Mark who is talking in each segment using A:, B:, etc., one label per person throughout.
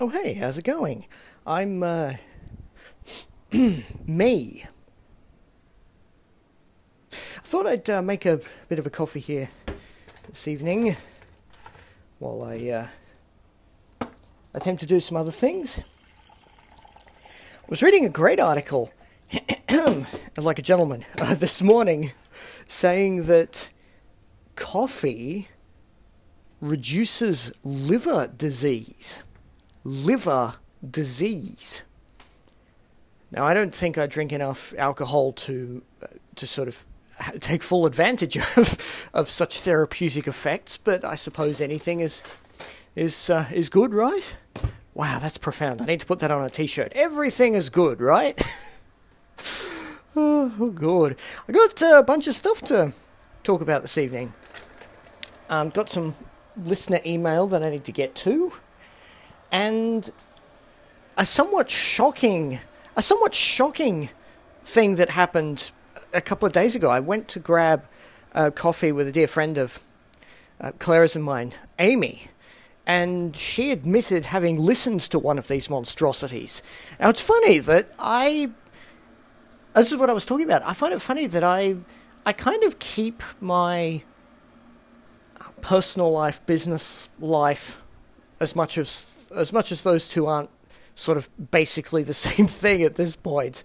A: Oh, hey, how's it going? I'm, uh, me. I thought I'd uh, make a bit of a coffee here this evening while I uh, attempt to do some other things. I was reading a great article, like a gentleman, uh, this morning, saying that coffee reduces liver disease. Liver disease. Now, I don't think I drink enough alcohol to uh, to sort of take full advantage of of such therapeutic effects, but I suppose anything is is uh, is good, right? Wow, that's profound. I need to put that on a t-shirt. Everything is good, right? oh, good. I got a bunch of stuff to talk about this evening. Um, got some listener email that I need to get to, and a somewhat shocking, a somewhat shocking thing that happened a couple of days ago. I went to grab a coffee with a dear friend of uh, Claire's and mine, Amy, and she admitted having listened to one of these monstrosities. Now it's funny that I. This is what I was talking about. I find it funny that I, I kind of keep my personal life, business life, as much as as much as those two aren't sort of basically the same thing at this point,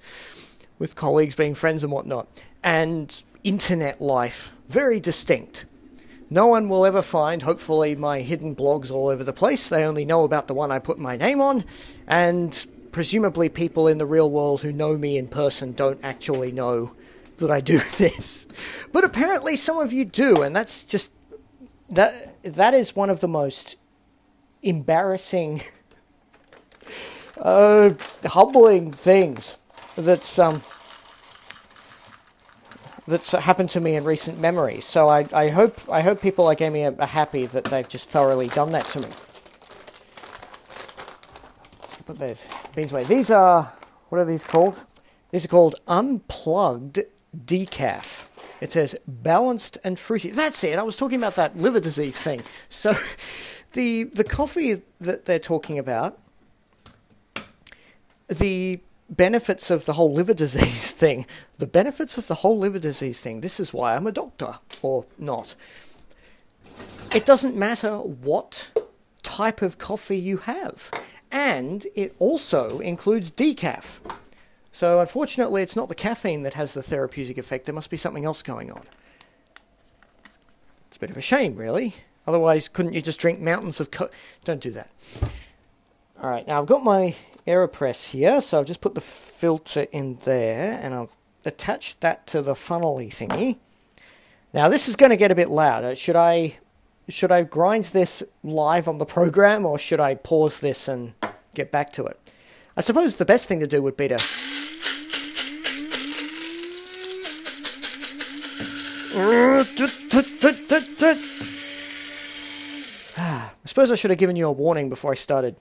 A: with colleagues being friends and whatnot, and internet life very distinct. No one will ever find, hopefully, my hidden blogs all over the place. They only know about the one I put my name on, and presumably people in the real world who know me in person don't actually know that I do this. But apparently some of you do, and that's just that that is one of the most embarrassing, uh, humbling things that's um that's happened to me in recent memory. So I, I hope I hope people like Amy are, are happy that they've just thoroughly done that to me. But there's Beansway. These are what are these called? These are called unplugged decaf. It says balanced and fruity. That's it. I was talking about that liver disease thing. So, the the coffee that they're talking about, the benefits of the whole liver disease thing, the benefits of the whole liver disease thing. This is why I'm a doctor or not. It doesn't matter what type of coffee you have, and it also includes decaf. So, unfortunately, it's not the caffeine that has the therapeutic effect. There must be something else going on. It's a bit of a shame, really. Otherwise, couldn't you just drink mountains of co- Don't do that. All right, now I've got my AeroPress here, so I've just put the filter in there, and I've attached that to the funnely thingy. Now, this is going to get a bit loud. Uh, should I should I grind this live on the program, or should I pause this and get back to it? I suppose the best thing to do would be to I suppose I should have given you a warning before I started.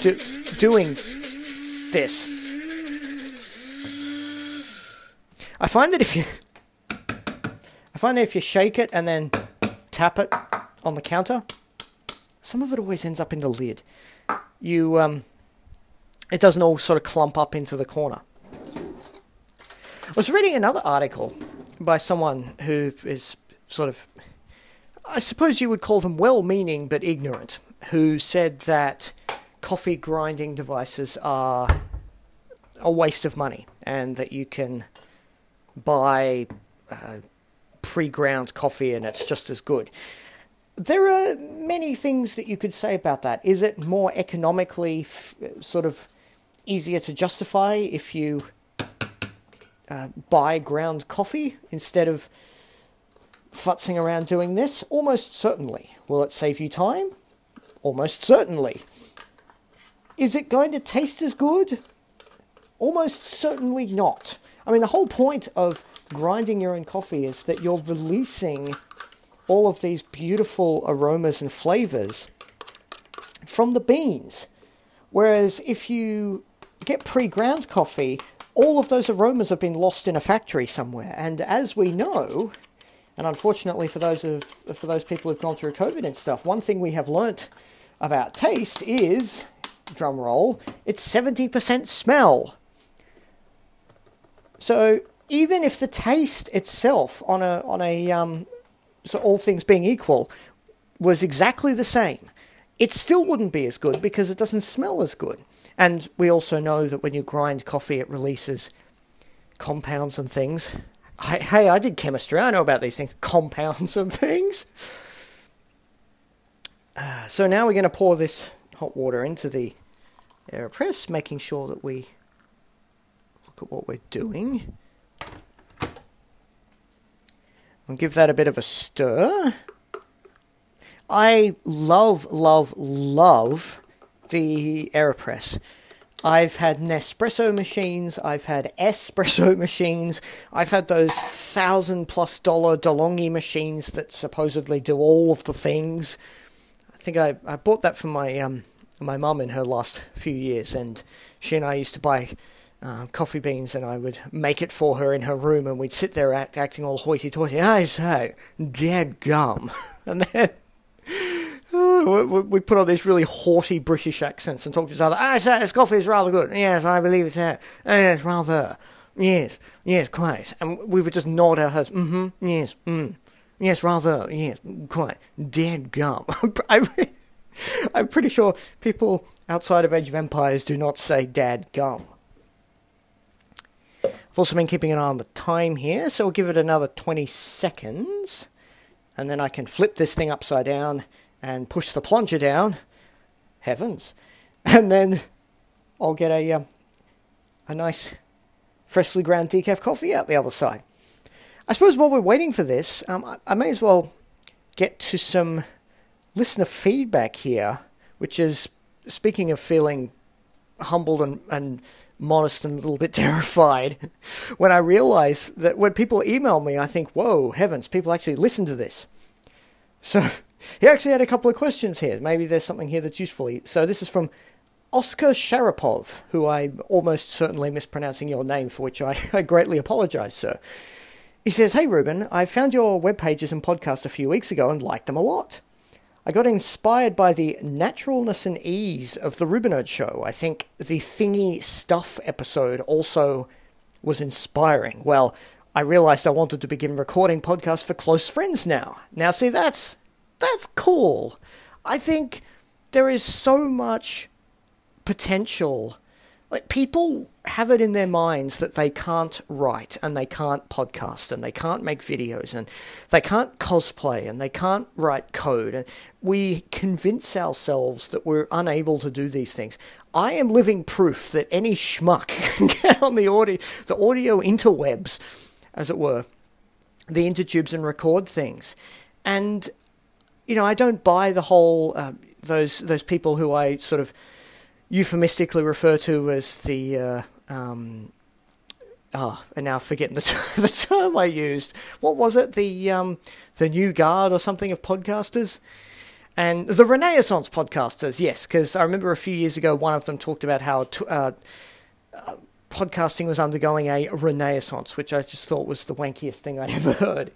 A: Do, doing this. I find that if you I find that if you shake it and then tap it on the counter, some of it always ends up in the lid. You um it doesn't all sort of clump up into the corner. I was reading another article by someone who is sort of, I suppose you would call them well meaning but ignorant, who said that coffee grinding devices are a waste of money and that you can buy uh, pre ground coffee and it's just as good. There are many things that you could say about that. Is it more economically f- sort of easier to justify if you uh, buy ground coffee instead of futzing around doing this? Almost certainly. Will it save you time? Almost certainly. Is it going to taste as good? Almost certainly not. I mean, the whole point of grinding your own coffee is that you're releasing all of these beautiful aromas and flavors from the beans. Whereas if you get pre ground coffee, all of those aromas have been lost in a factory somewhere. And as we know, And unfortunately, for those of for those people who've gone through COVID and stuff, one thing we have learnt about taste is, drum roll, it's seventy percent smell. So even if the taste itself, on a on a um, so all things being equal, was exactly the same, it still wouldn't be as good because it doesn't smell as good. And we also know that when you grind coffee, it releases compounds and things I, hey, I did chemistry. I know about these things, compounds and things. Uh, so now we're going to pour this hot water into the AeroPress, making sure that we look at what we're doing. And give that a bit of a stir. I love, love, love the AeroPress. I've had Nespresso machines, I've had espresso machines, I've had those thousand plus dollar DeLonghi machines that supposedly do all of the things. I think I, I bought that for my um my mum in her last few years, and she and I used to buy uh, coffee beans, and I would make it for her in her room, and we'd sit there act, acting all hoity-toity. I say, dead gum, and then we put on these really haughty British accents and talk to each other. Ah, sir, this coffee is rather good. Yes, I believe it's that. Uh, yes, rather. Yes, yes, quite. And we would just nod our heads. Mm-hmm, yes, mm. Yes, rather, yes, quite. Dead gum. I'm pretty sure people outside of Age of Empires do not say dad gum. I've also been keeping an eye on the time here, so we'll give it another 20 seconds. And then I can flip this thing upside down and push the plunger down. Heavens. And then I'll get a, um, a nice freshly ground decaf coffee out the other side. I suppose while we're waiting for this, um, I, I may as well get to some listener feedback here, which is speaking of feeling humbled and, and modest and a little bit terrified when I realize that when people email me, I think, whoa, heavens, people actually listen to this. So he actually had a couple of questions here. Maybe there's something here that's useful. So this is from Oscar Sharapov, who I'm almost certainly mispronouncing your name, for which I, I greatly apologize, sir. He says, Hey Ruben, I found your web pages and podcast a few weeks ago and liked them a lot. I got inspired by the naturalness and ease of the Rubenerd show. I think the thingy stuff episode also was inspiring. Well, I realized I wanted to begin recording podcasts for close friends now. Now, see, that's that's cool. I think there is so much potential. Like people have it in their minds that they can't write and they can't podcast and they can't make videos and they can't cosplay and they can't write code and we convince ourselves that we're unable to do these things. I am living proof that any schmuck can get on the audio the audio interwebs, as it were, the intertubes and record things. And you know, I don't buy the whole uh, those those people who I sort of euphemistically refer to as the uh, um, oh, and now forgetting the, t- the term I used. What was it? The um, the new guard or something of podcasters. And the Renaissance podcasters, yes, because I remember a few years ago one of them talked about how t- uh, podcasting was undergoing a renaissance, which I just thought was the wankiest thing I'd ever heard.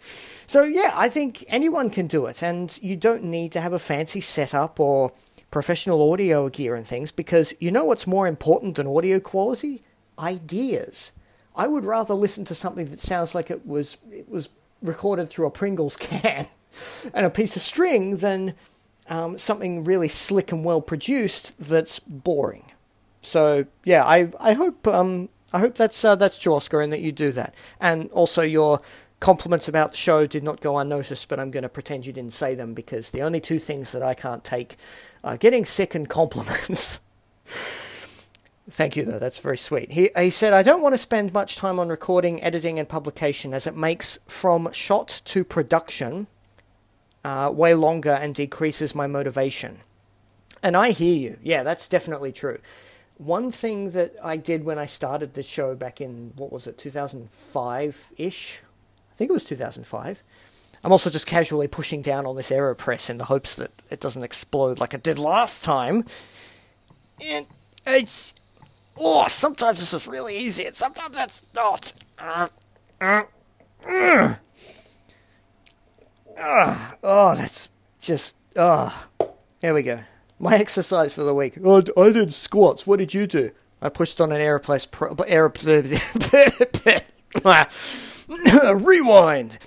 A: So, yeah, I think anyone can do it, and you don't need to have a fancy setup or professional audio gear and things because you know what's more important than audio quality? Ideas. I would rather listen to something that sounds like it was it was recorded through a Pringles can and a piece of string than um, something really slick and well produced that's boring. So yeah, I I hope um I hope that's uh, that's Oscar, and that you do that. And also your compliments about the show did not go unnoticed, but I'm going to pretend you didn't say them because the only two things that I can't take are getting sick and compliments. Thank you, though. That's very sweet. He, he said, I don't want to spend much time on recording, editing, and publication as it makes from shot to production uh, way longer and decreases my motivation. And I hear you. Yeah, that's definitely true. One thing that I did when I started this show back in, what was it, 2005 ish? I think it was 2005. I'm also just casually pushing down on this AeroPress in the hopes that it doesn't explode like it did last time. And it's. Oh, sometimes this is really easy, and sometimes it's not. Uh, uh, uh. Oh, that's just. Oh. There we go. My exercise for the week. Oh, I did squats. What did you do? I pushed on an Aeropress. Aeroplane. Rewind.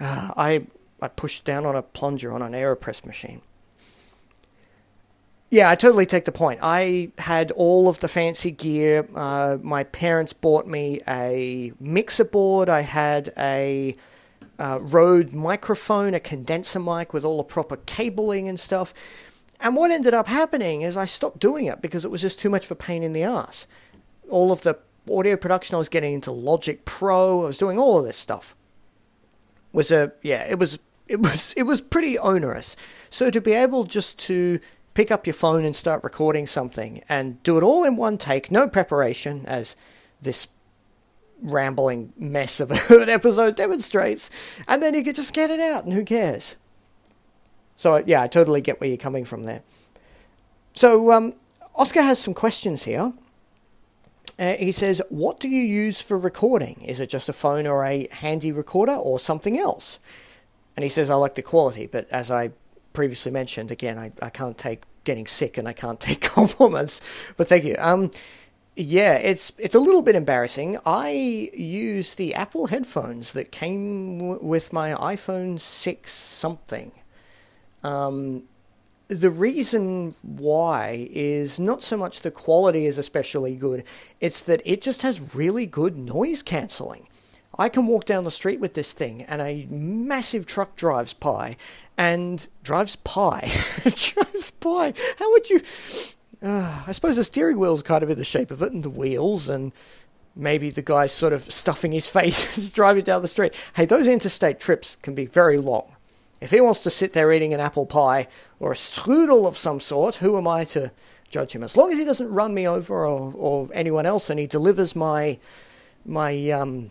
A: Uh, I I pushed down on a plunger on an Aeropress machine. Yeah, I totally take the point. I had all of the fancy gear. Uh, my parents bought me a mixer board. I had a uh, Rode microphone, a condenser mic with all the proper cabling and stuff. And what ended up happening is I stopped doing it because it was just too much of a pain in the ass. All of the audio production I was getting into Logic Pro, I was doing all of this stuff. Was a yeah, it was it was it was pretty onerous. So to be able just to pick up your phone and start recording something and do it all in one take, no preparation, as this rambling mess of an episode demonstrates, and then you could just get it out and who cares? So yeah, I totally get where you're coming from there. So um, Oscar has some questions here. Uh, he says, "What do you use for recording? Is it just a phone or a handy recorder, or something else?" And he says, "I like the quality, but as I previously mentioned, again, I, I can't take getting sick and I can't take compliments. But thank you. Um, yeah, it's it's a little bit embarrassing. I use the Apple headphones that came w- with my iPhone six something. Um, the reason why is not so much the quality is especially good, it's that it just has really good noise cancelling. I can walk down the street with this thing and a massive truck drives by and drives by. drives by. How would you. Uh, I suppose the steering wheel's kind of in the shape of it and the wheels and maybe the guy's sort of stuffing his face as driving down the street. Hey, those interstate trips can be very long. If he wants to sit there eating an apple pie or a strudel of some sort, who am I to judge him? As long as he doesn't run me over or, or anyone else and he delivers my my um,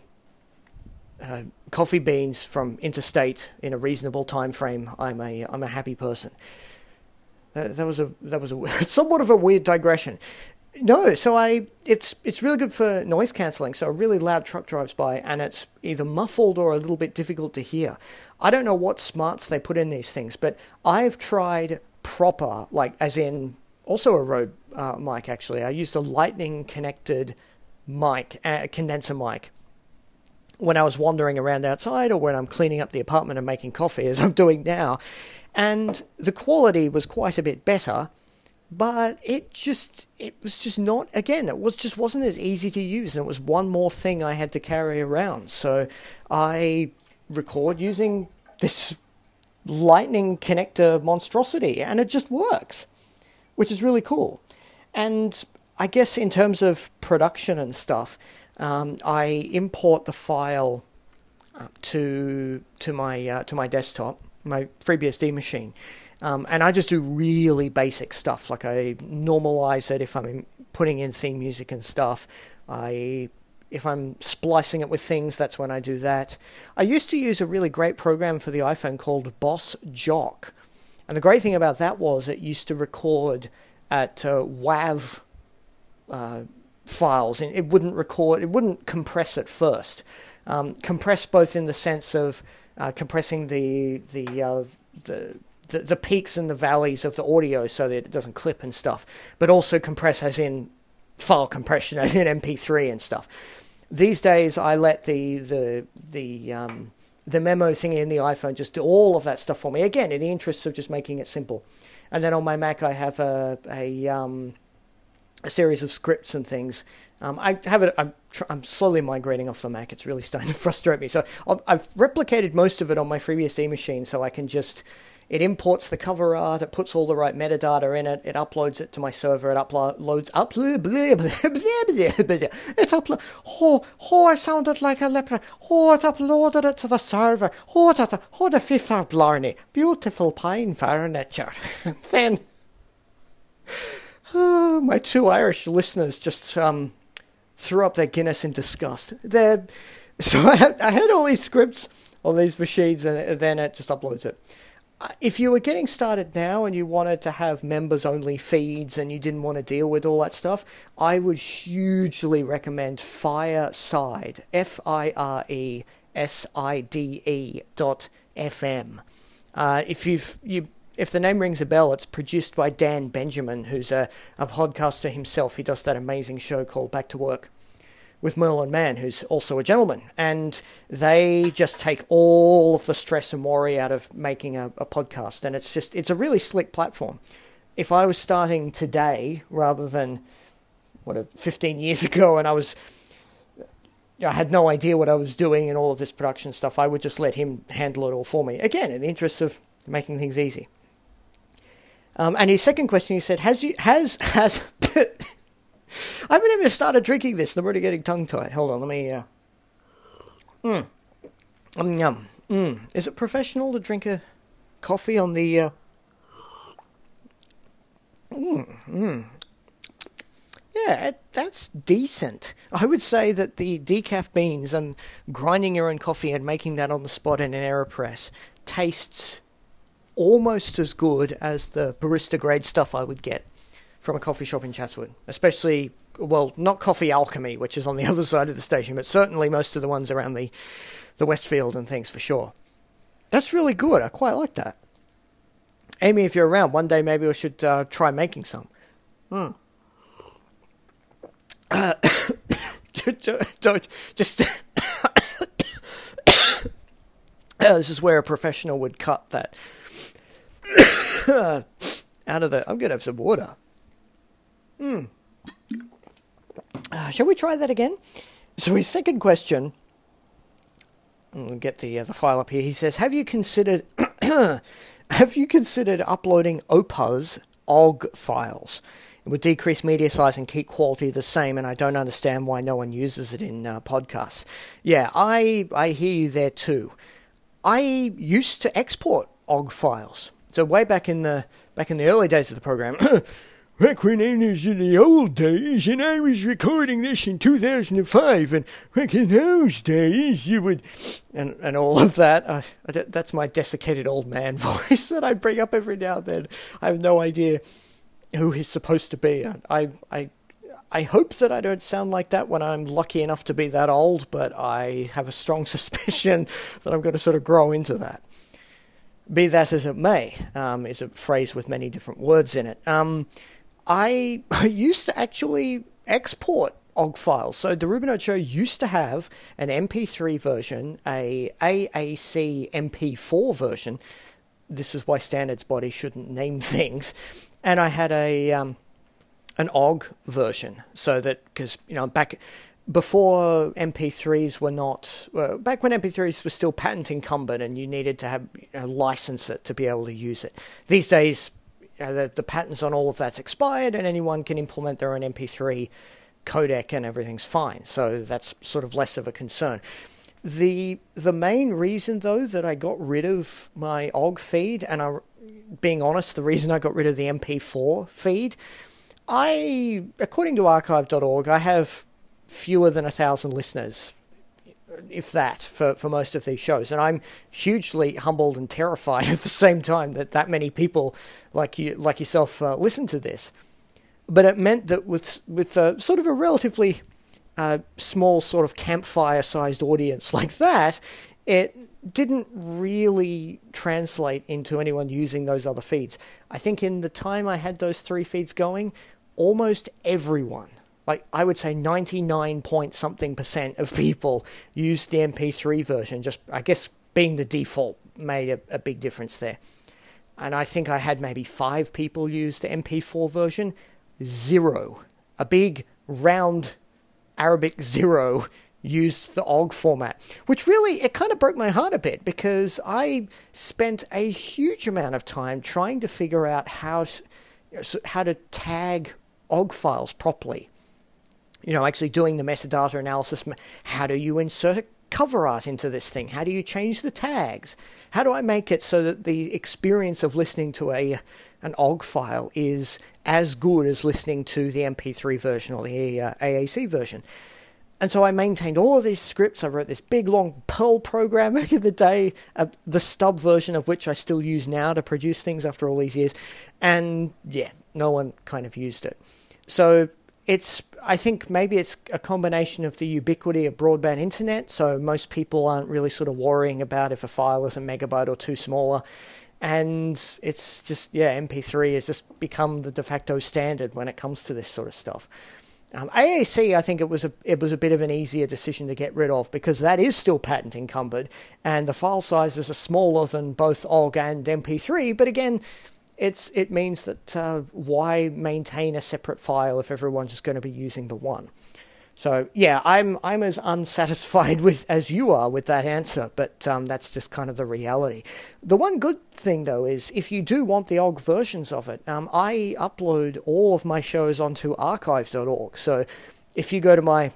A: uh, coffee beans from interstate in a reasonable time frame, I'm a I'm a happy person. Uh, that was a that was a somewhat of a weird digression. No, so I it's it's really good for noise cancelling. So a really loud truck drives by and it's either muffled or a little bit difficult to hear. I don't know what smarts they put in these things, but I've tried proper, like as in also a Rode uh, mic actually. I used a lightning connected mic, a condenser mic, when I was wandering around outside or when I'm cleaning up the apartment and making coffee, as I'm doing now. And the quality was quite a bit better, but it just it was just not again it was just wasn't as easy to use and it was one more thing I had to carry around so I record using this lightning connector monstrosity, and it just works, which is really cool. And I guess in terms of production and stuff, um, I import the file to to my uh, to my desktop, my FreeBSD machine, um, and I just do really basic stuff. Like I normalize it if I'm putting in theme music and stuff. I if I'm splicing it with things, that's when I do that. I used to use a really great program for the iPhone called Boss Jock. And the great thing about that was it used to record at uh, WAV uh, files. And it wouldn't record, it wouldn't compress it first. Um, compress both in the sense of uh, compressing the, the, uh, the the, the peaks and the valleys of the audio so that it doesn't clip and stuff, but also compress as in file compression in MP3 and stuff these days I let the the the um, the memo thing in the iPhone just do all of that stuff for me. Again, in the interests of just making it simple. And then on my Mac, I have a a, um, a series of scripts and things. Um, I have it. I'm, tr- I'm slowly migrating off the Mac. It's really starting to frustrate me. So I've replicated most of it on my FreeBSD machine, so I can just it imports the cover art, it puts all the right metadata in it, it uploads it to my server, it uploads, upload, it uploads, oh, oh, I sounded like a leper, oh, it uploaded it to the server, oh, that, oh, the fifth of Blarney, beautiful pine furniture. then, oh, my two Irish listeners just um, threw up their Guinness in disgust. They're, so I had, I had all these scripts on these machines, and then it just uploads it if you were getting started now and you wanted to have members only feeds and you didn't want to deal with all that stuff, I would hugely recommend Fireside, F I R E S I D E dot FM. Uh, if you've you if the name rings a bell, it's produced by Dan Benjamin, who's a, a podcaster himself. He does that amazing show called Back to Work with Merlin Mann, who's also a gentleman. And they just take all of the stress and worry out of making a, a podcast. And it's just, it's a really slick platform. If I was starting today rather than, what, 15 years ago, and I was I had no idea what I was doing and all of this production stuff. I would just let him handle it all for me. Again, in the interest of making things easy. Um, and his second question, he said, "Has you has has?" I haven't even started drinking this. And I'm already getting tongue tied. Hold on, let me. Uh... Mm. Um, yum. Mm. Is it professional to drink a coffee on the? Uh... Mm. Mm. Yeah, it, that's decent. I would say that the decaf beans and grinding your own coffee and making that on the spot in an AeroPress tastes almost as good as the barista grade stuff I would get from a coffee shop in Chatswood. Especially, well, not Coffee Alchemy, which is on the other side of the station, but certainly most of the ones around the, the Westfield and things for sure. That's really good. I quite like that. Amy, if you're around, one day maybe we should uh, try making some. Hmm. Uh, don't just. this is where a professional would cut that out of the. I'm gonna have some water. Hmm. Uh, shall we try that again? So his second question. We'll get the uh, the file up here. He says, "Have you considered have you considered uploading Opus OGG files?" It would decrease media size and keep quality the same, and I don't understand why no one uses it in uh, podcasts. Yeah, I I hear you there too. I used to export OGG files. So way back in the back in the early days of the program, back when it was in the old days, and I was recording this in 2005, and back in those days, you would, and and all of that. That's my desiccated old man voice that I bring up every now and then. I have no idea who he's supposed to be. I, I, I hope that I don't sound like that when I'm lucky enough to be that old, but I have a strong suspicion that I'm going to sort of grow into that. Be that as it may, um, is a phrase with many different words in it. Um, I, used to actually export OGG files. So the Rubenerd Show used to have an MP3 version, a AAC MP4 version. This is why standards body shouldn't name things and I had a um, an OGG version, so that because you know back before MP3s were not well, back when MP3s were still patent incumbent, and you needed to have you know, license it to be able to use it. These days, know, the, the patents on all of that's expired, and anyone can implement their own MP3 codec, and everything's fine. So that's sort of less of a concern. The the main reason though that I got rid of my OGG feed, and I being honest, the reason I got rid of the MP4 feed, I, according to archive.org, I have fewer than a thousand listeners, if that, for, for most of these shows. And I'm hugely humbled and terrified at the same time that that many people like you, like yourself, uh, listen to this. But it meant that with with a, sort of a relatively uh, small sort of campfire-sized audience like that, it didn't really translate into anyone using those other feeds. I think in the time I had those three feeds going, almost everyone, like I would say 99 point something percent of people used the MP3 version. Just, I guess, being the default made a, a big difference there. And I think I had maybe five people use the MP4 version. Zero. A big round Arabic zero used the OGG format, which really it kind of broke my heart a bit because I spent a huge amount of time trying to figure out how to, how to tag OGG files properly. You know, actually doing the metadata analysis. How do you insert a cover art into this thing? How do you change the tags? How do I make it so that the experience of listening to a an OGG file is as good as listening to the MP3 version or the uh, AAC version? And so I maintained all of these scripts. I wrote this big long Perl program back in the day, uh, the stub version of which I still use now to produce things after all these years. And yeah, no one kind of used it. So it's, I think maybe it's a combination of the ubiquity of broadband internet. So most people aren't really sort of worrying about if a file is a megabyte or two smaller. and it's just yeah, MP3 has just become the de facto standard when it comes to this sort of stuff. Um, AAC, I think it was a it was a bit of an easier decision to get rid of because that is still patent encumbered, and the file sizes are smaller than both OGG and MP3. But again, it's it means that uh, why maintain a separate file if everyone's just going to be using the one? So yeah, I'm I'm as unsatisfied with as you are with that answer, but um, that's just kind of the reality. The one good thing though is if you do want the OGG versions of it, um, I upload all of my shows onto archive.org. So if you go to my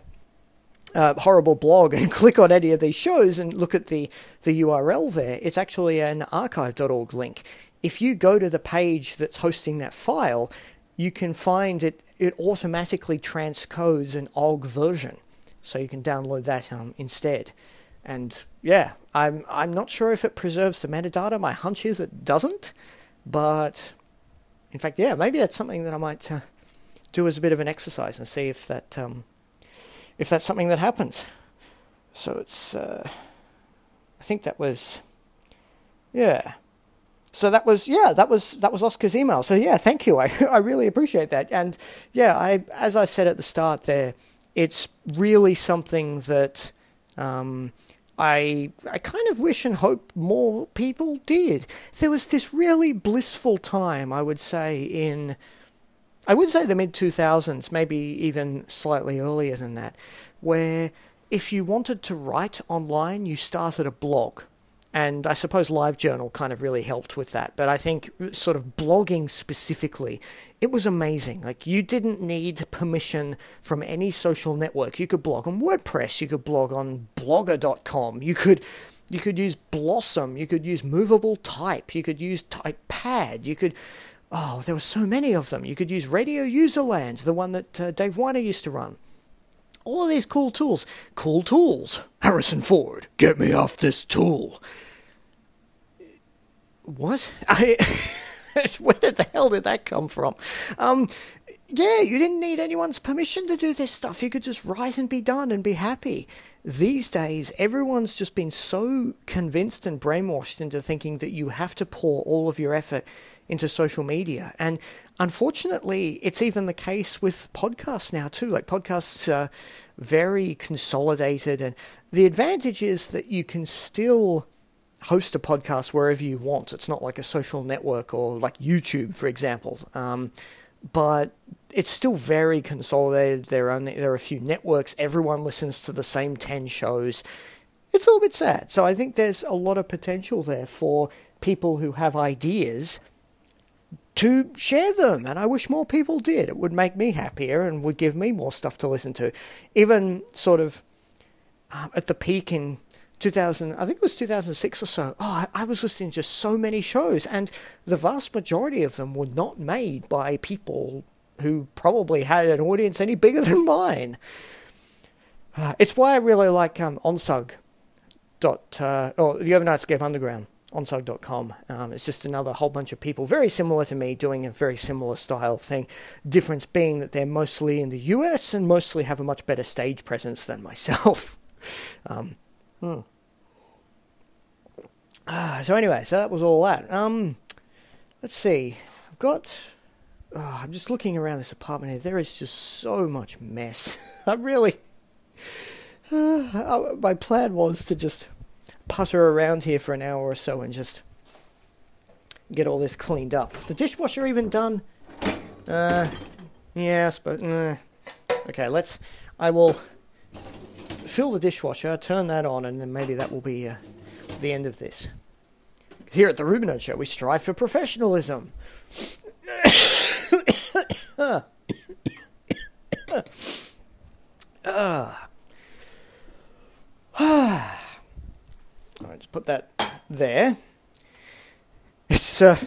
A: uh, horrible blog and click on any of these shows and look at the the URL there, it's actually an archive.org link. If you go to the page that's hosting that file, you can find it, it automatically transcodes an OGG version. So you can download that um, instead. And yeah, I'm, I'm not sure if it preserves the metadata. My hunch is it doesn't. But in fact, yeah, maybe that's something that I might uh, do as a bit of an exercise and see if that um, if that's something that happens. So it's, uh, I think that was, yeah so that was yeah that was that was Oscar's email. So yeah, thank you. I I really appreciate that. And yeah, I as I said at the start there, it's really something that um, I I kind of wish and hope more people did. There was this really blissful time, I would say, in I would say the mid two thousands, maybe even slightly earlier than that, where if you wanted to write online, you started a blog and I suppose LiveJournal kind of really helped with that. But I think sort of blogging specifically, it was amazing. Like you didn't need permission from any social network. You could blog on WordPress, you could blog on blogger.com, you could you could use Blosxom, you could use Movable Type, you could use Typepad, you could oh, there were so many of them. You could use Radio Userland, the one that uh, Dave Winer used to run all of these cool tools. Cool tools. Harrison Ford, get me off this tool. What? I. where the hell did that come from? Um, yeah, you didn't need anyone's permission to do this stuff. You could just write and be done and be happy. These days, everyone's just been so convinced and brainwashed into thinking that you have to pour all of your effort into social media. And unfortunately, it's even the case with podcasts now, too. Like, podcasts are very consolidated. And the advantage is that you can still host a podcast wherever you want. It's not like a social network or like YouTube, for example. Um, but it's still very consolidated. There are there are a few networks. Everyone listens to the same ten shows. It's a little bit sad. So I think there's a lot of potential there for people who have ideas to share them. And I wish more people did. It would make me happier and would give me more stuff to listen to. Even sort of um, at the peak in 2000, I think it was 2006 or so. Oh, I, was listening to so many shows, and the vast majority of them were not made by people who probably had an audience any bigger than mine. Uh, it's why I really like um, Onsug. Dot, uh, or the Overnightscape Underground, onsug.com. Um, it's just another whole bunch of people very similar to me doing a very similar style thing. Difference being that they're mostly in the US and mostly have a much better stage presence than myself. um, Hmm. Ah, so anyway, so that was all that. Um, let's see. I've got. Oh, I'm just looking around this apartment here. There is just so much mess. I really. Uh, my plan was to just putter around here for an hour or so and just get all this cleaned up. Is the dishwasher even done? Uh, yeah, but uh, okay. Let's. I will fill the dishwasher, turn that on, and then maybe that will be uh, the end of this. Here at the Rubenerd Show, we strive for professionalism. uh. Alright, just put that there. It's uh,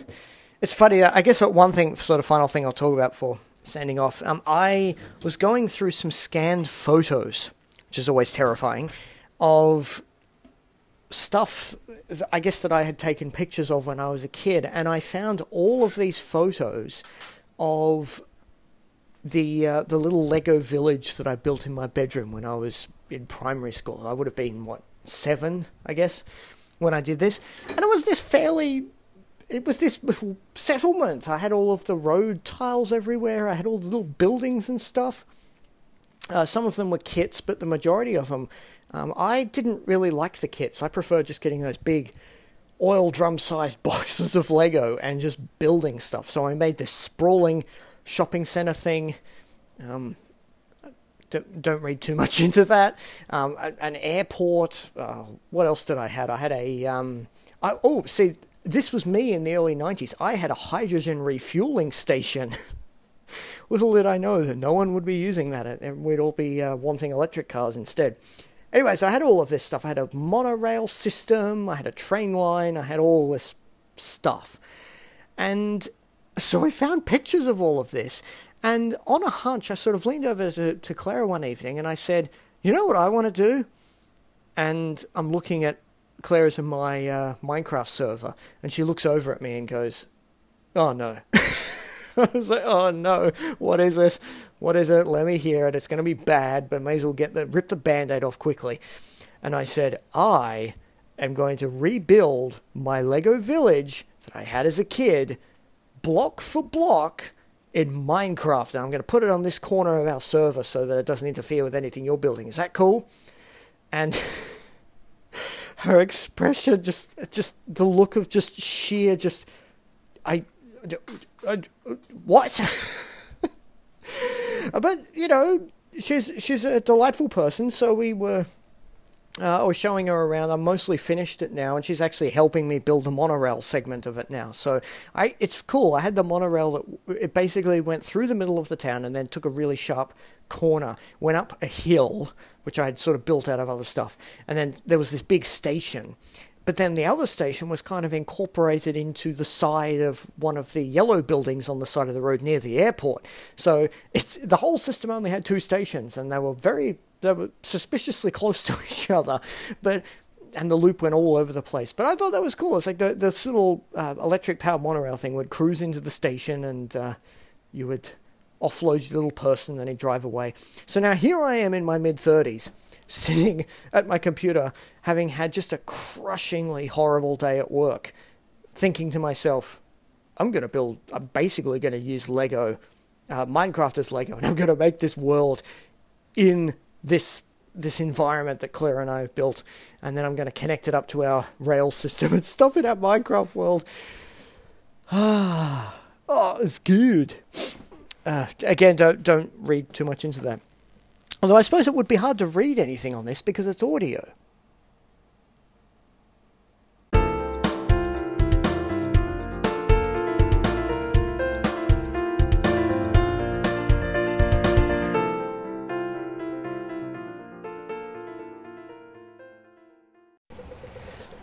A: it's funny. I guess one thing, sort of final thing I'll talk about for sending off. Um, I was going through some scanned photos which is always terrifying, of stuff I guess that I had taken pictures of when I was a kid, and I found all of these photos of the uh, the little Lego village that I built in my bedroom when I was in primary school. I would have been what seven, I guess, when I did this, and it was this fairly it was this little settlement. I had all of the road tiles everywhere. I had all the little buildings and stuff. Uh, some of them were kits, but the majority of them, um, I didn't really like the kits. I prefer just getting those big oil drum sized boxes of Lego and just building stuff. So I made this sprawling shopping center thing. Um, don't, don't, read too much into that. Um, an airport. Uh, what else did I had? I had a. Um, I, oh, see, this was me in the early 90s. I had a hydrogen refueling station. Little did I know that no one would be using that, and we'd all be uh, wanting electric cars instead. Anyway, so I had all of this stuff. I had a monorail system, I had a train line, I had all this stuff. And so I found pictures of all of this. And on a hunch, I sort of leaned over to, to Clara one evening and I said, You know what I want to do? And I'm looking at Clara's in my uh, Minecraft server, and she looks over at me and goes, "Oh no." I was like, "Oh no, what is this? What is it? Let me hear it. It's going to be bad, but may as well get the rip the band-aid off quickly." And I said, "I am going to rebuild my Lego village that I had as a kid, block for block." In Minecraft, and I'm going to put it on this corner of our server so that it doesn't interfere with anything you're building. Is that cool? And her expression, just just the look of just sheer, just I, I what? but you know, she's she's a delightful person. So we were. Uh, I was showing her around. I'm mostly finished it now, and she's actually helping me build the monorail segment of it now. So I, it's cool. I had the monorail that it basically went through the middle of the town and then took a really sharp corner, went up a hill, which I had sort of built out of other stuff, and then there was this big station. But then the other station was kind of incorporated into the side of one of the yellow buildings on the side of the road near the airport. So it's the whole system only had two stations, and they were very they were suspiciously close to each other, but and the loop went all over the place. But I thought that was cool. It's like the this little uh, electric powered monorail thing would cruise into the station, and uh, you would offload your little person, and he'd drive away. So now here I am in my mid thirties, sitting at my computer, having had just a crushingly horrible day at work, thinking to myself, I'm going to build. I'm basically going to use Lego, uh, Minecraft as Lego, and I'm going to make this world in this this environment that Claire and I have built, and then I'm going to connect it up to our rail system and stuff in our Minecraft world. Ah, oh, it's good. Uh, again, don't don't read too much into that. Although I suppose it would be hard to read anything on this because it's audio.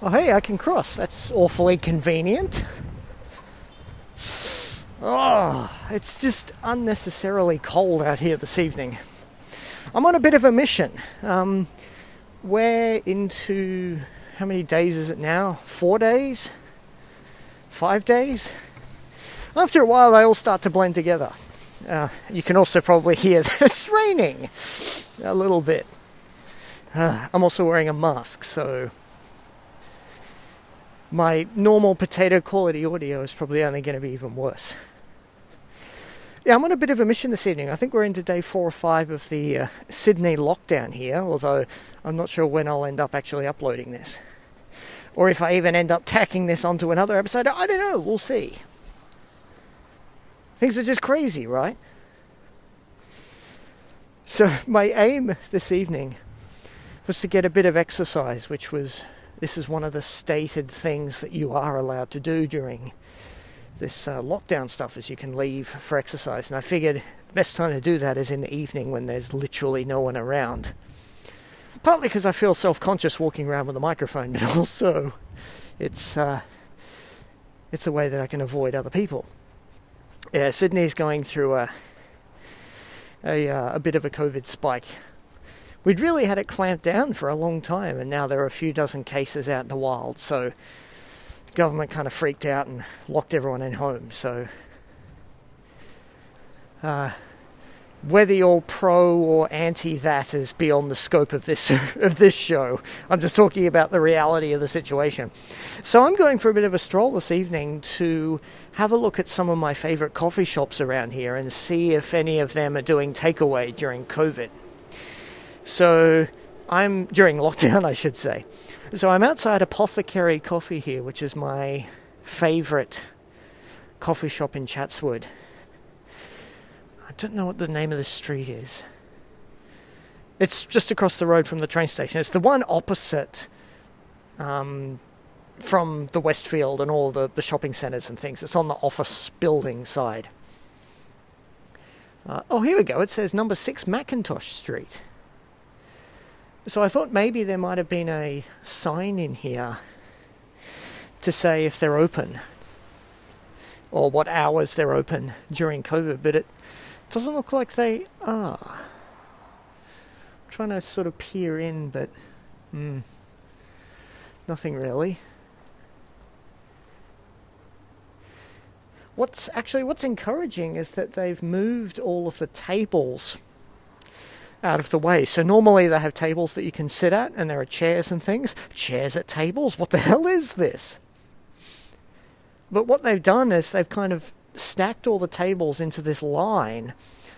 A: Oh, hey, I can cross. That's awfully convenient. Oh, it's just unnecessarily cold out here this evening. I'm on a bit of a mission. Um, we're into how many days is it now? Four days? Five days? After a while, they all start to blend together. Uh, you can also probably hear that it's raining a little bit. Uh, I'm also wearing a mask, so my normal potato quality audio is probably only going to be even worse. Yeah, I'm on a bit of a mission this evening. I think we're into day four or five of the uh, Sydney lockdown here, although I'm not sure when I'll end up actually uploading this. Or if I even end up tacking this onto another episode. I don't know, we'll see. Things are just crazy, right? So, my aim this evening was to get a bit of exercise, which was this is one of the stated things that you are allowed to do during this uh, lockdown stuff is you can leave for exercise. And i figured the best time to do that is in the evening when there's literally no one around. Partly because i feel self-conscious walking around with a microphone but also it's uh, it's a way that i can avoid other people. Yeah sydney's going through a a, uh, a bit of a covid spike. We'd really had it clamped down for a long time, and now there are a few dozen cases out in the wild. So government kind of freaked out and locked everyone in home. So uh, whether you're pro or anti that is beyond the scope of this of this show. I'm just talking about the reality of the situation. So I'm going for a bit of a stroll this evening to have a look at some of my favorite coffee shops around here and see if any of them are doing takeaway during COVID. So I'm during lockdown, I should say. So I'm outside Apothecary Coffee here, which is my favorite coffee shop in Chatswood I don't know what the name of the street is. It's just across the road from the train station. It's the one opposite um, from the Westfield and all the, the shopping centres and things. It's on the office building side. Uh, oh, here we go. It says number six Macintosh Street. So I thought maybe there might have been a sign in here to say if they're open or what hours they're open during COVID, but it doesn't look like they are. I'm trying to sort of peer in, but mm, nothing really. What's actually what's encouraging is that they've moved all of the tables out of the way. So normally they have tables that you can sit at, and there are chairs and things. Chairs at tables. What the hell is this? But what they've done is they've kind of stacked all the tables into this line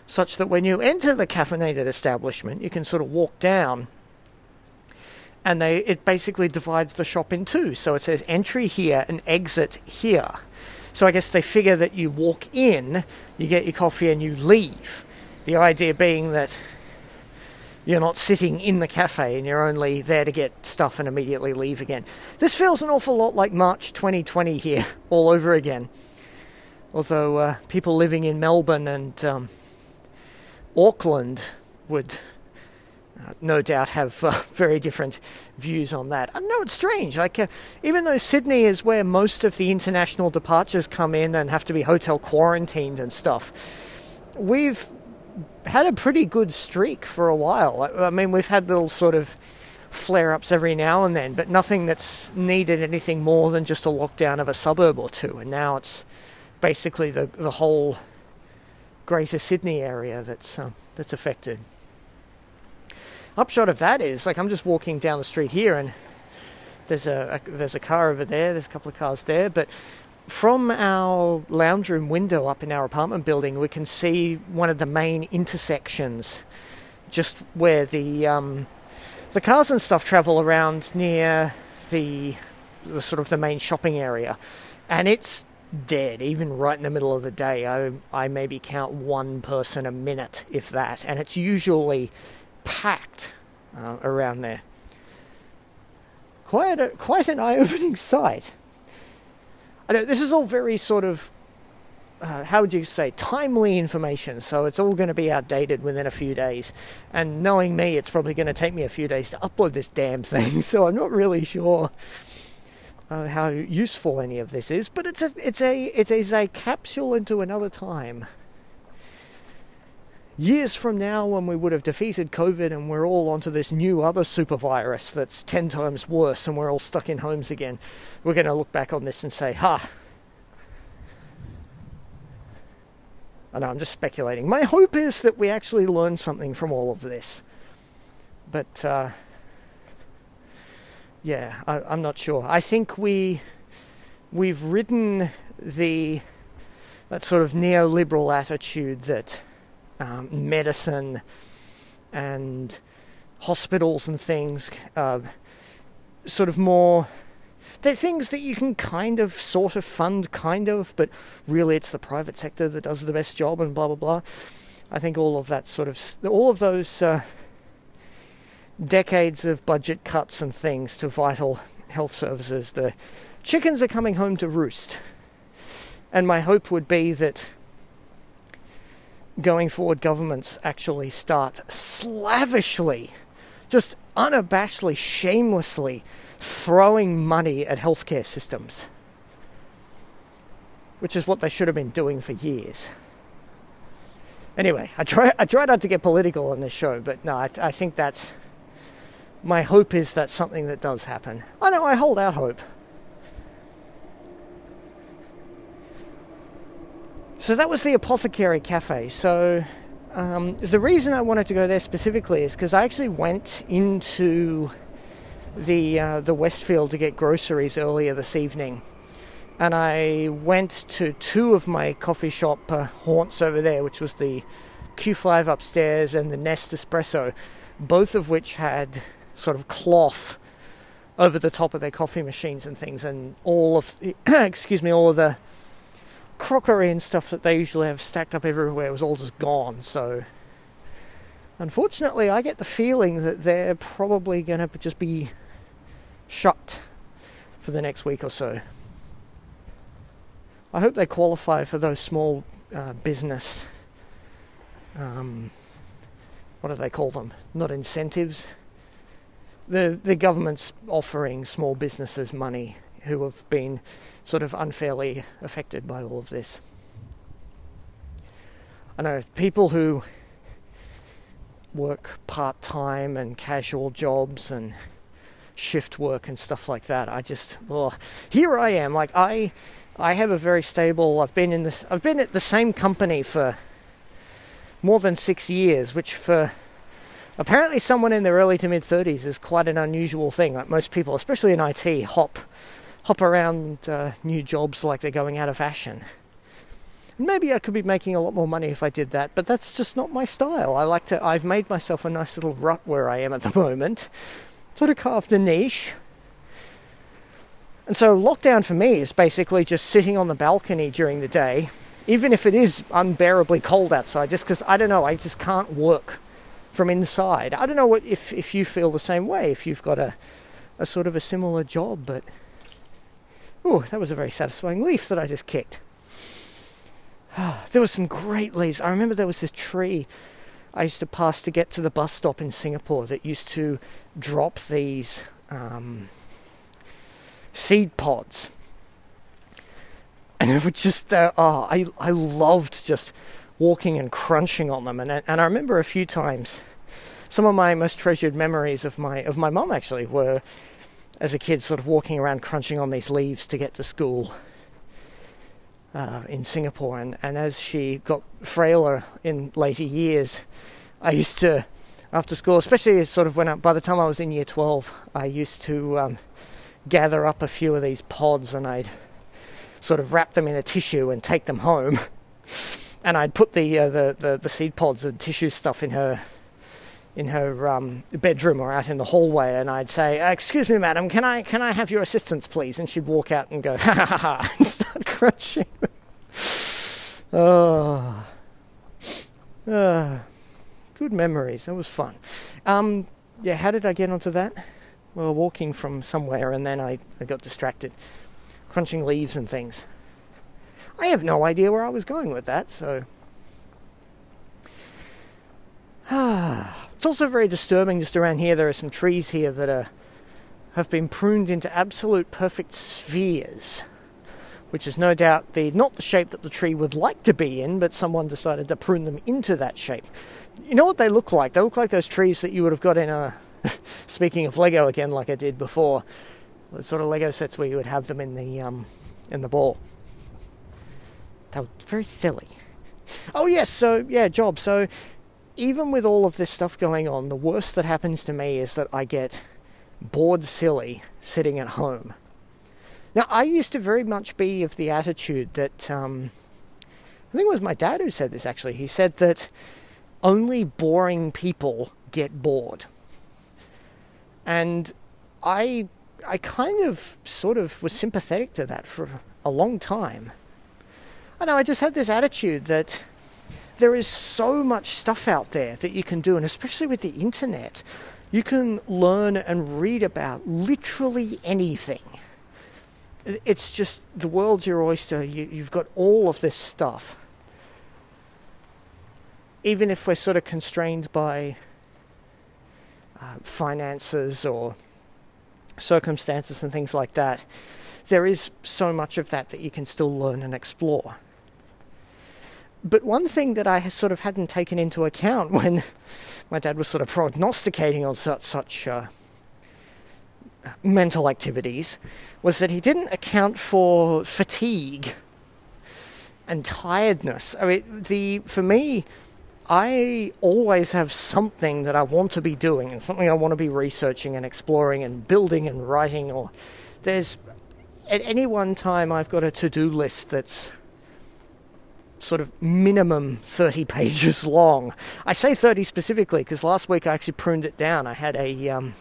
A: such that when you enter the caffeinated establishment, you can sort of walk down and they it basically divides the shop in two. So it says entry here and exit here. So I guess they figure that you walk in, you get your coffee and you leave. The idea being that you're not sitting in the cafe and you're only there to get stuff and immediately leave again. This feels an awful lot like March 2020 here, all over again. Although uh, people living in Melbourne and um, Auckland would uh, no doubt have uh, very different views on that. I know it's strange. Like, uh, even though Sydney is where most of the international departures come in and have to be hotel quarantined and stuff, we've had a pretty good streak for a while. I, mean, we've had little sort of flare ups every now and then, but nothing that's needed anything more than just a lockdown of a suburb or two. And now it's basically the the whole Greater Sydney area that's um, that's affected. Upshot of that is like I'm just walking down the street here and there's a, a there's a car over there, there's a couple of cars there, but from our lounge room window up in our apartment building, we can see one of the main intersections, just where the um, the cars and stuff travel around near the the sort of the main shopping area, and it's dead, even right in the middle of the day. I, I maybe count one person a minute, if that, and it's usually packed uh, around there. Quite, a, quite an eye opening sight. I know this is all very sort of, uh, how would you say, timely information, so it's all going to be outdated within a few days. And knowing me, it's probably going to take me a few days to upload this damn thing, so I'm not really sure uh, how useful any of this is, but it's a it's a it is a capsule into another time. Years from now, when we would have defeated COVID and we're all onto this new other super virus that's ten times worse, and we're all stuck in homes again, we're going to look back on this and say, "Ha." I know I'm just speculating. My hope is that we actually learn something from all of this, but. Uh, yeah, I, am not sure. I think we we've ridden the that sort of neoliberal attitude that um, medicine and hospitals and things uh, sort of more they're things that you can kind of sort of fund kind of but really it's the private sector that does the best job and blah blah blah i think all of that sort of all of those uh, decades of budget cuts and things to vital health services, the chickens are coming home to roost. And my hope would be that going forward, governments actually start slavishly, just unabashedly, shamelessly throwing money at healthcare systems, which is what they should have been doing for years. Anyway, I try I try not to get political on this show, but no, I, th- I think that's my hope is that something that does happen. Oh, I know I hold out hope. So that was the Apothecary Cafe. So Um, the reason I wanted to go there specifically is because I actually went into the uh, the Westfield to get groceries earlier this evening, and I went to two of my coffee shop uh, haunts over there, which was the Q5 upstairs and the Nest Espresso, both of which had sort of cloth over the top of their coffee machines and things, and all of the, excuse me, all of the crockery and stuff that they usually have stacked up everywhere was all just gone. So, unfortunately, I get the feeling that they're probably going to just be shut for the next week or so. I hope they qualify for those small uh, business. Um, what do they call them? Not incentives. The the government's offering small businesses money who have been sort of unfairly affected by all of this. I know people who work part time and casual jobs and shift work and stuff like that. I just, well, here I am. Like I, I have a very stable. I've been in this. I've been at the same company for more than six years, which for apparently someone in their early to mid 30s is quite an unusual thing. Like most people, especially in IT, hop hop around uh, new jobs like they're going out of fashion. Maybe I could be making a lot more money if I did that, but that's just not my style. I like to. I've made myself a nice little rut where I am at the moment, sort of carved a niche. And so, lockdown for me is basically just sitting on the balcony during the day, even if it is unbearably cold outside, just because I don't know, I just can't work from inside. I don't know what, if, if you feel the same way, if you've got a, a sort of a similar job, but Oh, that was a very satisfying leaf that I just kicked. there were some great leaves. I remember there was this tree I used to pass to get to the bus stop in Singapore that used to drop these um, seed pods. And it would just, uh, oh, I, I loved just walking and crunching on them. And, and I remember a few times, some of my most treasured memories of my, of my mum actually were as a kid, sort of walking around crunching on these leaves to get to school uh, in Singapore. And, and as she got frailer in later years, I used to, after school, especially sort of when I, by the time I was in year 12, I used to um, gather up a few of these pods and I'd sort of wrap them in a tissue and take them home. And I'd put the, uh, the, the, the seed pods and tissue stuff in her in her um, bedroom or out in the hallway, and I'd say, "Excuse me, madam, can I can I have your assistance, please?" And she'd walk out and go, "Ha ha ha!" and start crunching. oh, uh, good memories. That was fun. Um, yeah, how did I get onto that? Well, walking from somewhere, and then I, I got distracted, crunching leaves and things. I have no idea where I was going with that, so. It's also very disturbing just around here. There are some trees here that are, have been pruned into absolute perfect spheres, which is no doubt the not the shape that the tree would like to be in, but someone decided to prune them into that shape. You know what they look like? They look like those trees that you would have got in a. speaking of Lego again, like I did before, the sort of Lego sets where you would have them in the um, in the ball. They were very silly. Oh yes, so yeah, job. So even with all of this stuff going on, the worst that happens to me is that I get bored silly sitting at home. Now, I used to very much be of the attitude that, um, I think it was my dad who said this actually. He said that only boring people get bored. And I, I kind of sort of was sympathetic to that for a long time. I know, I just had this attitude that there is so much stuff out there that you can do, and especially with the internet, you can learn and read about literally anything. It's just the world's your oyster. You, you've got all of this stuff. Even if we're sort of constrained by uh, finances or circumstances and things like that, there is so much of that that you can still learn and explore. But one thing that I sort of hadn't taken into account when my dad was sort of prognosticating on such, such uh, mental activities was that he didn't account for fatigue and tiredness. I mean, the for me, I always have something that I want to be doing and something I want to be researching and exploring and building and writing. Or there's at any one time I've got a to do list that's sort of minimum 30 pages long. I say 30 specifically because last week I actually pruned it down. I had a um,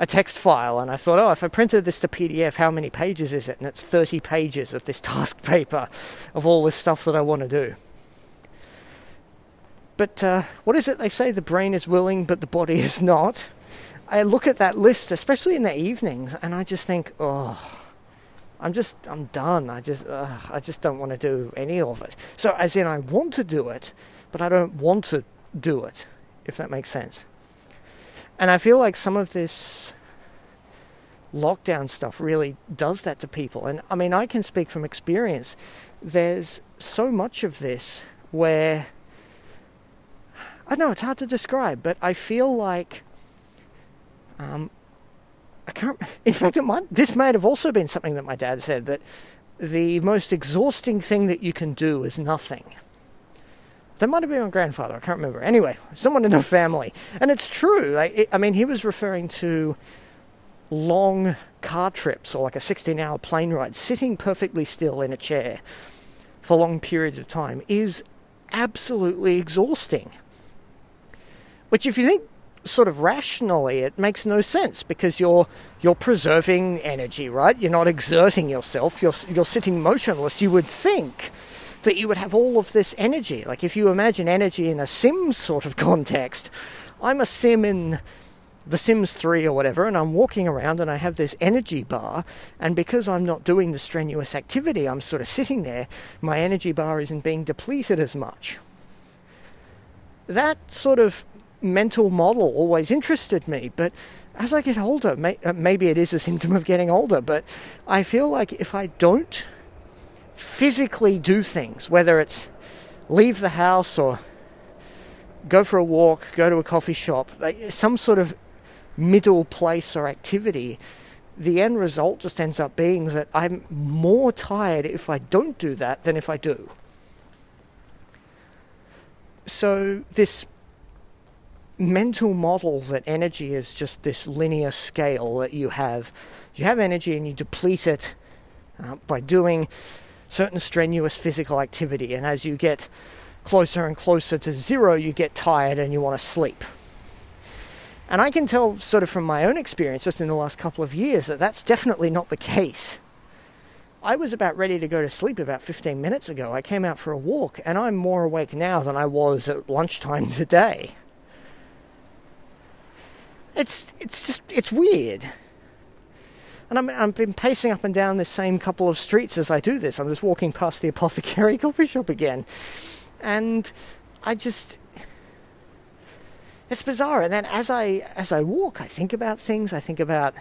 A: a text file and I thought, oh, if I printed this to PDF, how many pages is it? And it's 30 pages of this task paper of all this stuff that I want to do. But uh, what is it they say? The brain is willing, but the body is not. I look at that list, especially in the evenings, and I just think, oh, I'm just, I'm done. I just, uh, I just don't want to do any of it. So, as in, I want to do it, but I don't want to do it, if that makes sense. And I feel like some of this lockdown stuff really does that to people. And I mean, I can speak from experience. There's so much of this where I know it's hard to describe, but I feel like um, I can't. In fact, it might, this might have also been something that my dad said that the most exhausting thing that you can do is nothing. That might have been my grandfather. I can't remember. Anyway, someone in the family, and it's true. Like, it, I mean, he was referring to long car trips or like a 16-hour plane ride, sitting perfectly still in a chair for long periods of time is absolutely exhausting. Which, if you think sort of rationally it makes no sense because you're you're preserving energy right? You're not exerting yourself. You're you're sitting motionless. You would think that you would have all of this energy. Like if you imagine energy in a sim sort of context i'm a sim in the Sims 3 or whatever, and I'm walking around and I have this energy bar, and because I'm not doing the strenuous activity, I'm sort of sitting there, my energy bar isn't being depleted as much. That sort of mental model always interested me, but as I get older, may, uh, maybe it is a symptom of getting older, but I feel like if I don't physically do things, whether it's leave the house or go for a walk, go to a coffee shop, like some sort of middle place or activity, the end result just ends up being that I'm more tired if I don't do that than if I do. So, this mental model that energy is just this linear scale that you have. You have energy and you deplete it uh, by doing certain strenuous physical activity, and as you get closer and closer to zero, you get tired and you want to sleep. And I can tell, sort of from my own experience, just in the last couple of years, that that's definitely not the case. I was about ready to go to sleep about 15 minutes ago. I came out for a walk, and I'm more awake now than I was at lunchtime today. It's it's just it's weird. And I'm, I've been pacing up and down this same couple of streets as I do this. I'm just walking past the apothecary coffee shop again. And I just it's bizarre. And then as I as I walk, I think about things. I think about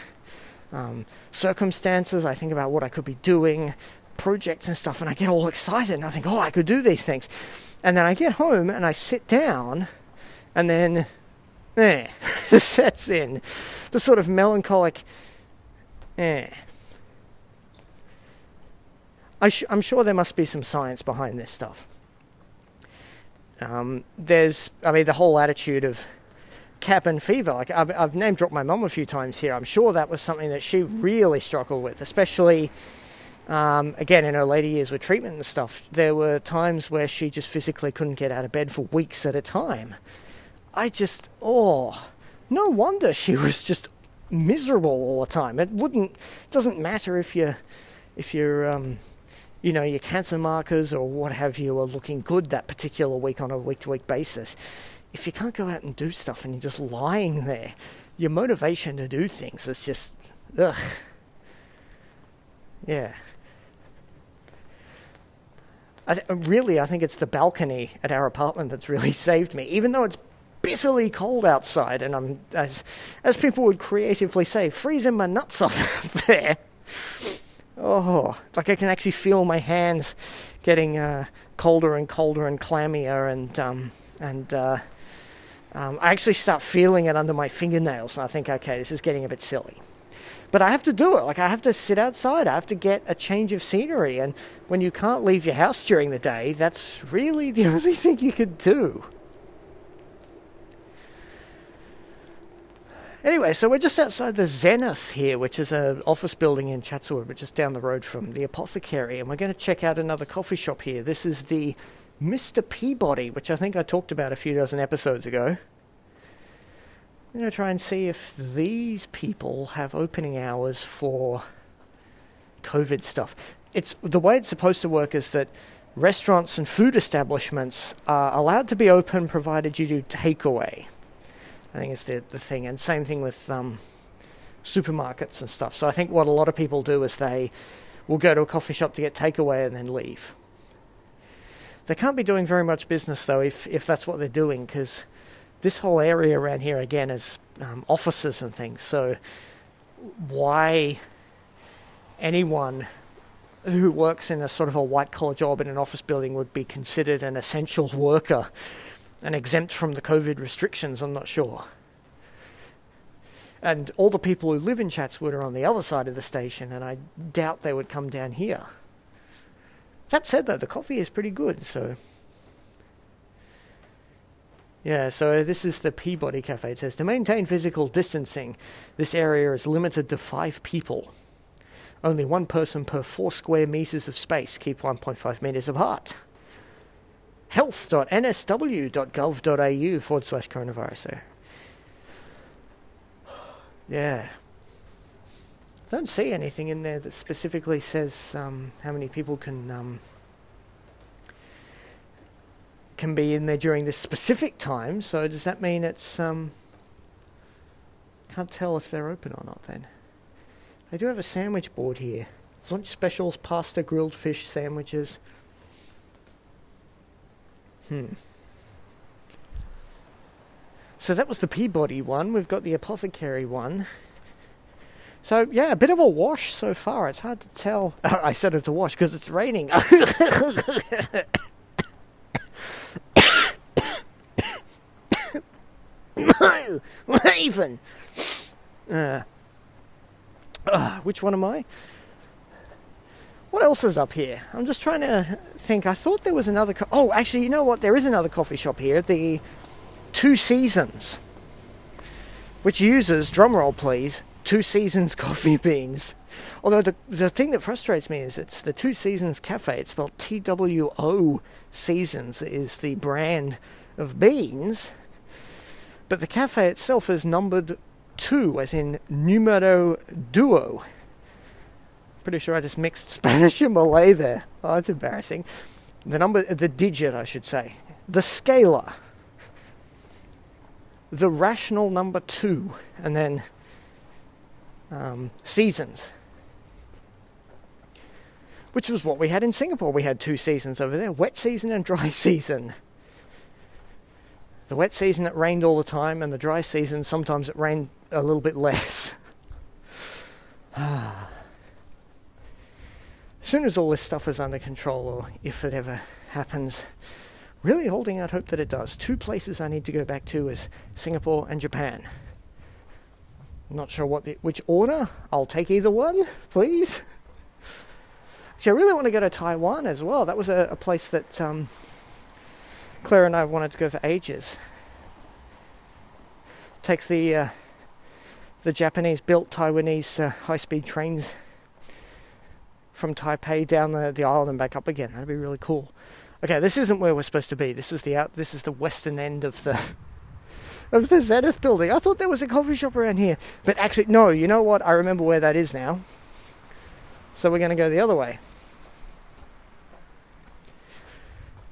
A: um, circumstances. I think about what I could be doing, projects and stuff, and I get all excited. And I think, oh, I could do these things. And then I get home and I sit down, and then eh, sets in. The sort of melancholic eh. I am sure there must be some science behind this stuff. Um, there's, I mean, the whole attitude of cap and fever. Like I've, I've name dropped my mum a few times here. I'm sure that was something that she really struggled with, especially um, again in her later years with treatment and stuff. There were times where she just physically couldn't get out of bed for weeks at a time. I just, oh, no wonder she was just miserable all the time. It wouldn't, doesn't matter if you, if you're, um, you know, your cancer markers or what have you are looking good that particular week on a week to week basis. If you can't go out and do stuff and you're just lying there, your motivation to do things is just, ugh. Yeah. I th- really, I think it's the balcony at our apartment that's really saved me. Even though it's bitterly cold outside, and I'm, as, as people would creatively say, freezing my nuts off out there. Oh, like I can actually feel my hands getting uh, colder and colder and clammier, and um, and uh, um, I actually start feeling it under my fingernails, and I think, okay, this is getting a bit silly. But I have to do it. Like I have to sit outside. I have to get a change of scenery. And when you can't leave your house during the day, that's really the only thing you could do. Anyway, so we're just outside the Zenith here, which is an office building in Chatswood, which is down the road from the Apothecary, and we're going to check out another coffee shop here. This is the Mr. Peabody, which I think I talked about a few dozen episodes ago. I'm going to try and see if these people have opening hours for COVID stuff. It's the way it's supposed to work is that restaurants and food establishments are allowed to be open provided you do takeaway. I think it's the the thing, and same thing with um, supermarkets and stuff. So I think what a lot of people do is they will go to a coffee shop to get takeaway and then leave. They can't be doing very much business though if if that's what they're doing because this whole area around here again is um, offices and things. So why anyone who works in a sort of a white collar job in an office building would be considered an essential worker and exempt from the COVID restrictions, I'm not sure. And all the people who live in Chatswood are on the other side of the station, and I doubt they would come down here. That said, though, the coffee is pretty good, so. Yeah, so this is the Peabody Cafe. It says to maintain physical distancing, this area is limited to five people. Only one person per four square meters of space. Keep 1.5 meters apart health.nsw.gov.au forward slash coronavirus. So, yeah. Don't see anything in there that specifically says um, how many people can um, can be in there during this specific time. So does that mean it's um, can't tell if they're open or not? Then I do have a sandwich board here. Lunch specials, pasta, grilled fish sandwiches. Hmm. So that was the Peabody one. We've got the Apothecary one. So yeah, a bit of a wash so far. It's hard to tell. I said it's a wash because it's raining. Even. Uh, uh, which one am I? What else is up here? I'm just trying to think. I thought there was another. Co- oh, actually, you know what? There is another coffee shop here. The Two Seasons, which uses drumroll, please. Two Seasons coffee beans. Although the the thing that frustrates me is it's the Two Seasons Cafe. It's spelled T W O Seasons is the brand of beans, but the cafe itself is numbered two, as in numero duo. Pretty sure I just mixed Spanish and Malay there. Oh, that's embarrassing. The number, the digit, I should say. The scalar. The rational number two. And then um, seasons. Which was what we had in Singapore. We had two seasons over there wet season and dry season. The wet season it rained all the time, and the dry season sometimes it rained a little bit less. As soon as all this stuff is under control, or if it ever happens, really holding out hope that it does. Two places I need to go back to is Singapore and Japan. not sure what the, which order. I'll take either one, please. Actually, I really want to go to Taiwan as well. That was a, a place that um, Clara and I wanted to go for ages. Take the uh, the Japanese-built Taiwanese uh, high-speed trains from Taipei down the, the island and back up again. That'd be really cool. Okay, this isn't where we're supposed to be. This is the out. This is the western end of the of the Zenith building. I thought there was a coffee shop around here, but actually, no. You know what? I remember where that is now. So we're going to go the other way.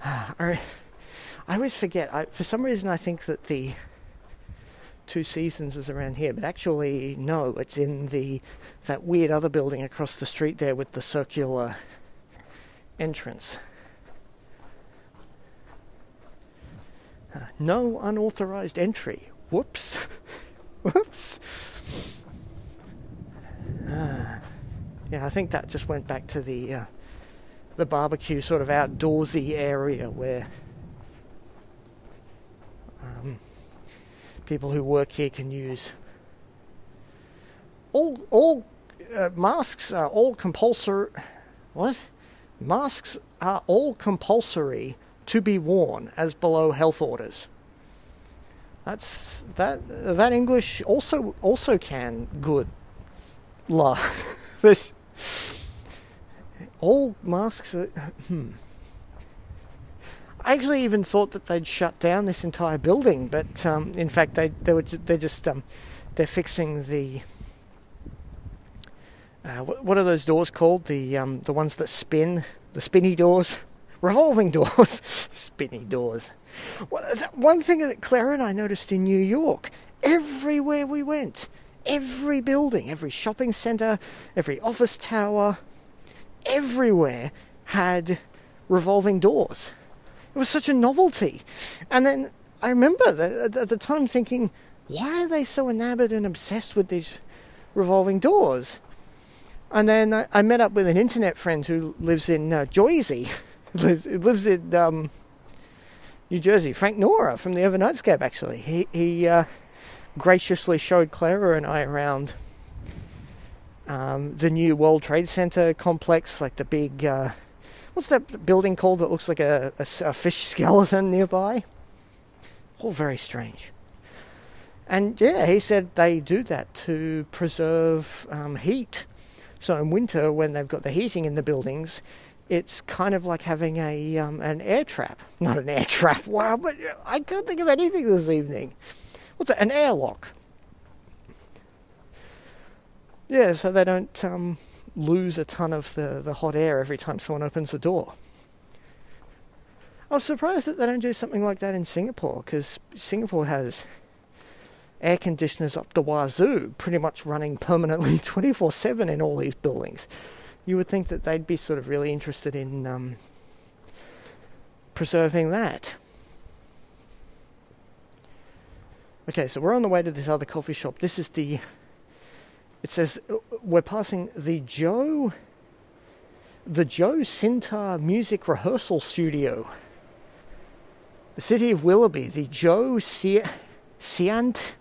A: I, I always forget. I, for some reason, I think that the Two Seasons is around here, but actually, no, it's in the that weird other building across the street there with the circular entrance. Uh, no unauthorized entry. Whoops. Whoops. Uh, yeah, I think that just went back to the uh, the barbecue sort of outdoorsy area where um, people who work here can use all all uh, masks are all compulsory. What? Masks are all compulsory to be worn as below health orders. That's that that English also also can good. La, this all masks. Are, hmm. I actually even thought that they'd shut down this entire building, but um, in fact they they were they're just um, they're fixing the uh, what, what, are those doors called? The um, the ones that spin, the spinny doors, revolving doors, spinny doors. one thing that Clara and I noticed in New York, everywhere we went, every building, every shopping centre, every office tower, everywhere had revolving doors. It was such a novelty. And then I remember at the time thinking, why are they so enamored and obsessed with these revolving doors? And then I, I met up with an internet friend who lives in uh, Jersey, lives, lives in um, New Jersey, Frank Nora from the Overnightscape, actually. He, he uh, graciously showed Clara and I around um, the new World Trade Center complex, like the big, uh, what's that building called that looks like a, a, a fish skeleton nearby? All very strange. And yeah, he said they do that to preserve um, heat. So in winter, when they've got the heating in the buildings, it's kind of like having a um, an air trap. Not an air trap. Wow, but I can't think of anything this evening. What's it? An airlock. Yeah, so they don't um, lose a ton of the, the hot air every time someone opens the door. I was surprised that they don't do something like that in Singapore because Singapore has air conditioners up the wazoo, pretty much running permanently 24 7 in all these buildings. You would think that they'd be sort of really interested in um, preserving that. Okay, so we're on the way to this other coffee shop. This is the. It says uh, we're passing the Joe. The Joe Ciantar Music Rehearsal Studio. The city of Willoughby, the Joe Siant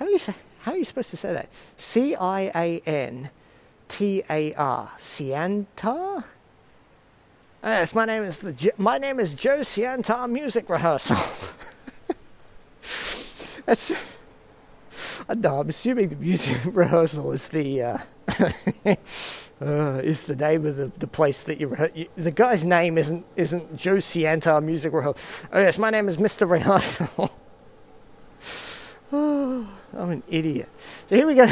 A: how are you say, how are you supposed to say that? C I A N T A R. Ciantar. Yes, my name is the my name is Joe Ciantar Music Rehearsal. That's. Uh, no, I'm assuming the music rehearsal is the uh, uh, is the name of the, the place that you, re- The guy's name isn't isn't Joe Ciantar Music Rehearsal. Oh yes, my name is Mr. Rehearsal. oh. I'm an idiot. So here we go.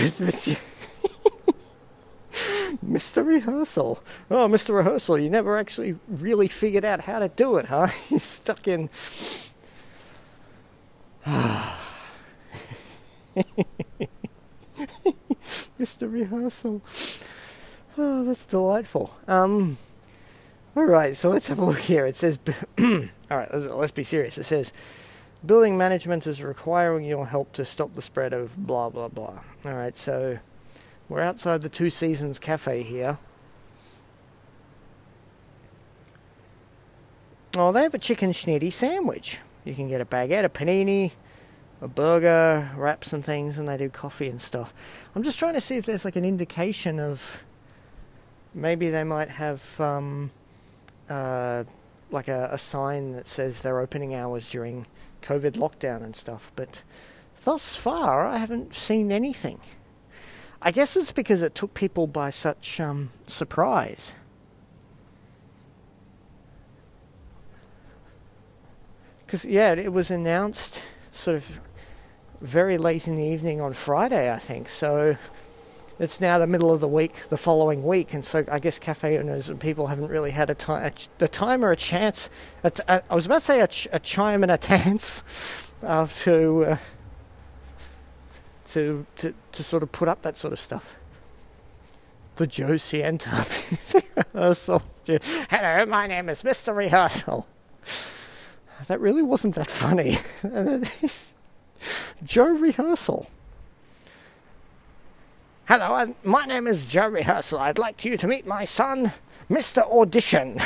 A: Mr. Rehearsal. Oh, Mr. Rehearsal, you never actually really figured out how to do it, huh? You're stuck in. Mr. Rehearsal. Oh, that's delightful. Um, all right, so let's have a look here. It says, all right, let's be serious. It says, Building management is requiring your help to stop the spread of blah blah blah. Alright, so we're outside the Two Seasons Cafe here. Oh, they have a chicken schnitty sandwich. You can get a baguette, a panini, a burger, wraps and things, and they do coffee and stuff. I'm just trying to see if there's like an indication of maybe they might have um, uh, like a, a sign that says their opening hours during COVID lockdown and stuff, but thus far I haven't seen anything. I guess it's because it took people by such um, surprise. Because, yeah, it was announced sort of very late in the evening on Friday, I think. So it's now the middle of the week, the following week, and so I guess cafe owners and people haven't really had a time, a, a time or a chance. I was about to say a, ch- a chime and a dance uh, to, uh, to to to sort of put up that sort of stuff. The Joe Ciantar rehearsal. Hello, my name is Mr. Rehearsal. That really wasn't that funny. Joe Rehearsal. Hello, my name is Joe Rehearsal. I'd like you to meet my son, Mr. Audition.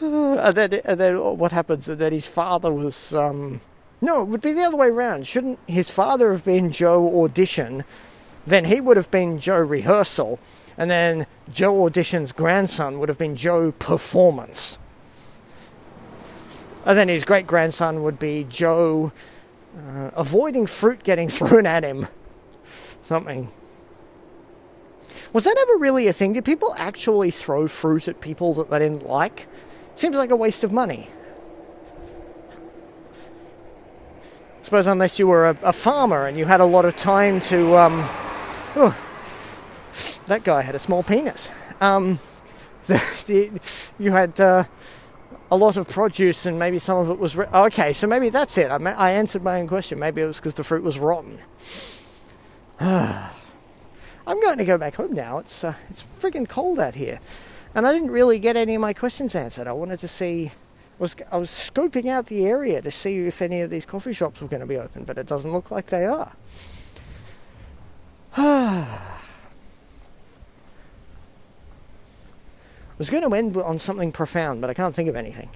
A: and, then, and then what happens is that his father was. Um, no, it would be the other way around. Shouldn't his father have been Joe Audition then he would have been Joe Rehearsal, and then Joe Audition's grandson would have been Joe Performance. And then his great grandson would be Joe uh, avoiding fruit getting thrown at him. Something. Was that ever really a thing? Did people actually throw fruit at people that they didn't like? Seems like a waste of money. I suppose unless you were a, a farmer and you had a lot of time to. Um, oh, that guy had a small penis. Um, the, the, you had uh, a lot of produce and maybe some of it was. Re- oh, okay, so maybe that's it. I, I answered my own question. Maybe it was because the fruit was rotten. I'm going to go back home now. It's uh, it's friggin' cold out here, and I didn't really get any of my questions answered. I wanted to see. Was I was scoping out the area to see if any of these coffee shops were going to be open, but it doesn't look like they are. was going to end on something profound, but I can't think of anything.